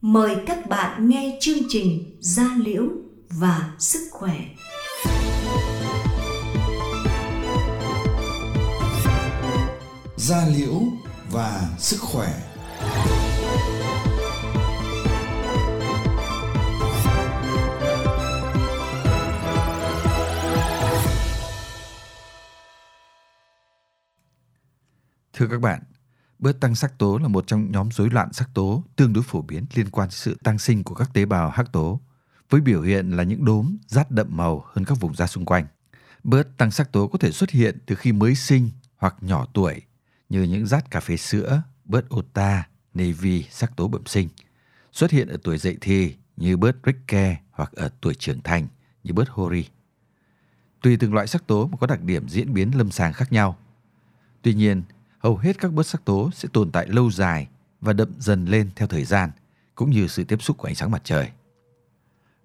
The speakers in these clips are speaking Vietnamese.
mời các bạn nghe chương trình Gia Liễu và Sức Khỏe. Gia Liễu và Sức Khỏe Thưa các bạn, bớt tăng sắc tố là một trong nhóm rối loạn sắc tố tương đối phổ biến liên quan đến sự tăng sinh của các tế bào hắc tố, với biểu hiện là những đốm rát đậm màu hơn các vùng da xung quanh. Bớt tăng sắc tố có thể xuất hiện từ khi mới sinh hoặc nhỏ tuổi, như những rát cà phê sữa, bớt ota, navy, sắc tố bẩm sinh. Xuất hiện ở tuổi dậy thì như bớt Ricke hoặc ở tuổi trưởng thành như bớt Hori. Tùy từng loại sắc tố mà có đặc điểm diễn biến lâm sàng khác nhau. Tuy nhiên, hầu hết các bớt sắc tố sẽ tồn tại lâu dài và đậm dần lên theo thời gian, cũng như sự tiếp xúc của ánh sáng mặt trời.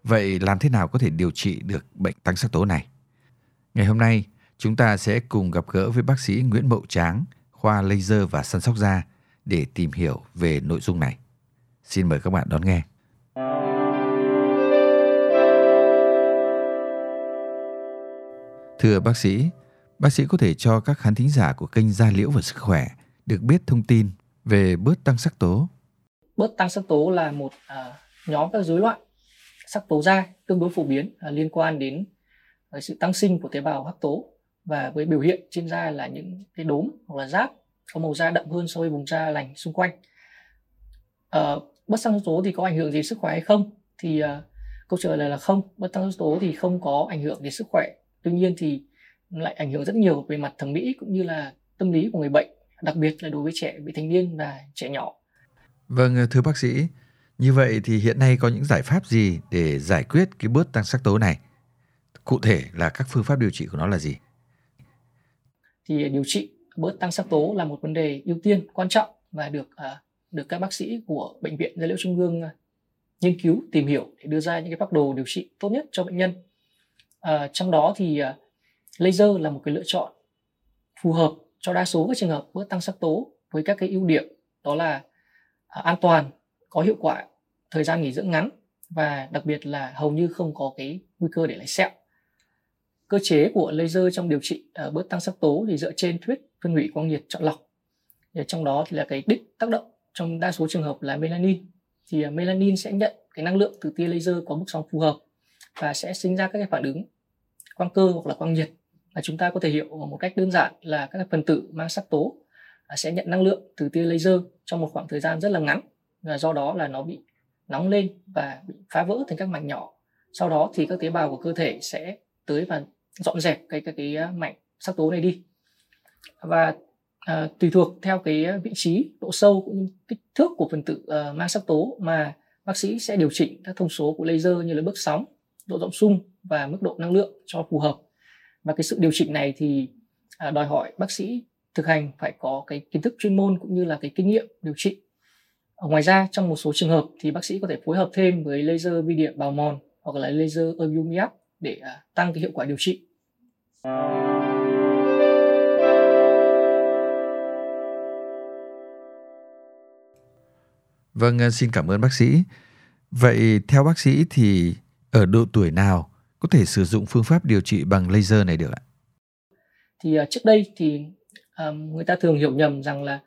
Vậy làm thế nào có thể điều trị được bệnh tăng sắc tố này? Ngày hôm nay, chúng ta sẽ cùng gặp gỡ với bác sĩ Nguyễn Mậu Tráng, khoa laser và săn sóc da để tìm hiểu về nội dung này. Xin mời các bạn đón nghe. Thưa bác sĩ, Bác sĩ có thể cho các khán thính giả của kênh Gia Liễu và Sức Khỏe được biết thông tin về bớt tăng sắc tố. Bớt tăng sắc tố là một à, nhóm các rối loạn sắc tố da tương đối phổ biến à, liên quan đến à, sự tăng sinh của tế bào hắc tố và với biểu hiện trên da là những cái đốm hoặc là rát có màu da đậm hơn so với vùng da lành xung quanh. À, bớt tăng sắc tố thì có ảnh hưởng gì sức khỏe hay không? Thì à, câu trả lời là không. Bớt tăng sắc tố thì không có ảnh hưởng đến sức khỏe. Tuy nhiên thì lại ảnh hưởng rất nhiều về mặt thẩm mỹ cũng như là tâm lý của người bệnh, đặc biệt là đối với trẻ vị thành niên và trẻ nhỏ. Vâng, thưa bác sĩ, như vậy thì hiện nay có những giải pháp gì để giải quyết cái bớt tăng sắc tố này? Cụ thể là các phương pháp điều trị của nó là gì? Thì điều trị bớt tăng sắc tố là một vấn đề ưu tiên quan trọng và được uh, được các bác sĩ của bệnh viện Gia Liễu Trung ương uh, nghiên cứu tìm hiểu để đưa ra những cái phác đồ điều trị tốt nhất cho bệnh nhân. Uh, trong đó thì uh, laser là một cái lựa chọn phù hợp cho đa số các trường hợp bớt tăng sắc tố với các cái ưu điểm, đó là à, an toàn, có hiệu quả, thời gian nghỉ dưỡng ngắn và đặc biệt là hầu như không có cái nguy cơ để lại sẹo. Cơ chế của laser trong điều trị à, bớt tăng sắc tố thì dựa trên thuyết phân hủy quang nhiệt chọn lọc. Và trong đó thì là cái đích tác động trong đa số trường hợp là melanin. Thì à, melanin sẽ nhận cái năng lượng từ tia laser có mức sóng phù hợp và sẽ sinh ra các cái phản ứng quang cơ hoặc là quang nhiệt là chúng ta có thể hiểu một cách đơn giản là các phần tử mang sắc tố à, sẽ nhận năng lượng từ tia laser trong một khoảng thời gian rất là ngắn và do đó là nó bị nóng lên và bị phá vỡ thành các mảnh nhỏ. Sau đó thì các tế bào của cơ thể sẽ tới và dọn dẹp cái cái cái à, mảnh sắc tố này đi. Và à, tùy thuộc theo cái vị trí độ sâu cũng như kích thước của phần tử uh, mang sắc tố mà bác sĩ sẽ điều chỉnh các thông số của laser như là bước sóng độ rộng xung và mức độ năng lượng cho phù hợp và cái sự điều chỉnh này thì à, đòi hỏi bác sĩ thực hành phải có cái kiến thức chuyên môn cũng như là cái kinh nghiệm điều trị ngoài ra trong một số trường hợp thì bác sĩ có thể phối hợp thêm với laser vi điện bào mòn hoặc là laser erbium để à, tăng cái hiệu quả điều trị Vâng, à, xin cảm ơn bác sĩ. Vậy theo bác sĩ thì ở độ tuổi nào có thể sử dụng phương pháp điều trị bằng laser này được ạ? Thì uh, trước đây thì um, người ta thường hiểu nhầm rằng là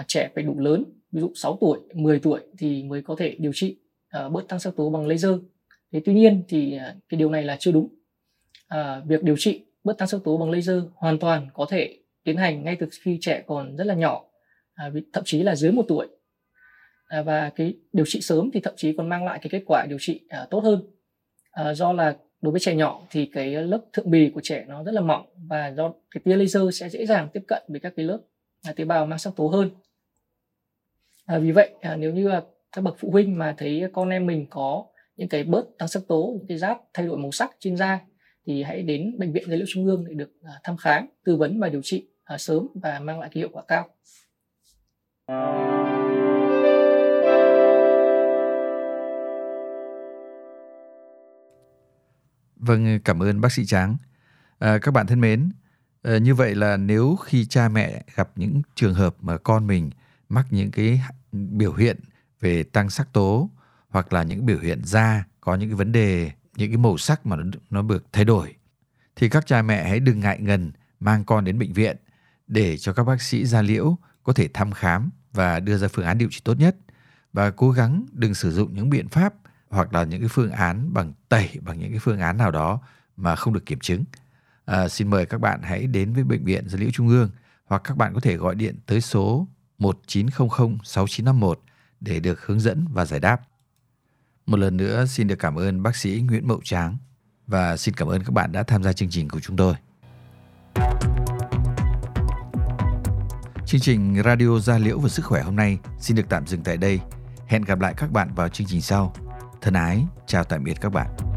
uh, trẻ phải đủ lớn, ví dụ 6 tuổi, 10 tuổi thì mới có thể điều trị uh, bớt tăng sắc tố bằng laser. Thế tuy nhiên thì uh, cái điều này là chưa đúng. Uh, việc điều trị bớt tăng sắc tố bằng laser hoàn toàn có thể tiến hành ngay từ khi trẻ còn rất là nhỏ, uh, thậm chí là dưới một tuổi. Uh, và cái điều trị sớm thì thậm chí còn mang lại cái kết quả điều trị uh, tốt hơn. Uh, do là đối với trẻ nhỏ thì cái lớp thượng bì của trẻ nó rất là mỏng và do cái tia laser sẽ dễ dàng tiếp cận với các cái lớp à, tế bào mang sắc tố hơn. À, vì vậy à, nếu như các bậc phụ huynh mà thấy con em mình có những cái bớt tăng sắc tố những cái rát thay đổi màu sắc trên da thì hãy đến bệnh viện dây liễu trung ương để được à, thăm khám tư vấn và điều trị à, sớm và mang lại cái hiệu quả cao. Vâng, cảm ơn bác sĩ Tráng. À, các bạn thân mến, à, như vậy là nếu khi cha mẹ gặp những trường hợp mà con mình mắc những cái biểu hiện về tăng sắc tố hoặc là những biểu hiện da có những cái vấn đề, những cái màu sắc mà nó, nó được thay đổi thì các cha mẹ hãy đừng ngại ngần mang con đến bệnh viện để cho các bác sĩ da liễu có thể thăm khám và đưa ra phương án điều trị tốt nhất và cố gắng đừng sử dụng những biện pháp hoặc là những cái phương án bằng tẩy bằng những cái phương án nào đó mà không được kiểm chứng. À, xin mời các bạn hãy đến với bệnh viện gia liễu trung ương hoặc các bạn có thể gọi điện tới số 1900 6951 để được hướng dẫn và giải đáp. Một lần nữa xin được cảm ơn bác sĩ Nguyễn Mậu Tráng và xin cảm ơn các bạn đã tham gia chương trình của chúng tôi. Chương trình Radio Gia Liễu và Sức Khỏe hôm nay xin được tạm dừng tại đây. Hẹn gặp lại các bạn vào chương trình sau. Thân ái, chào tạm biệt các bạn.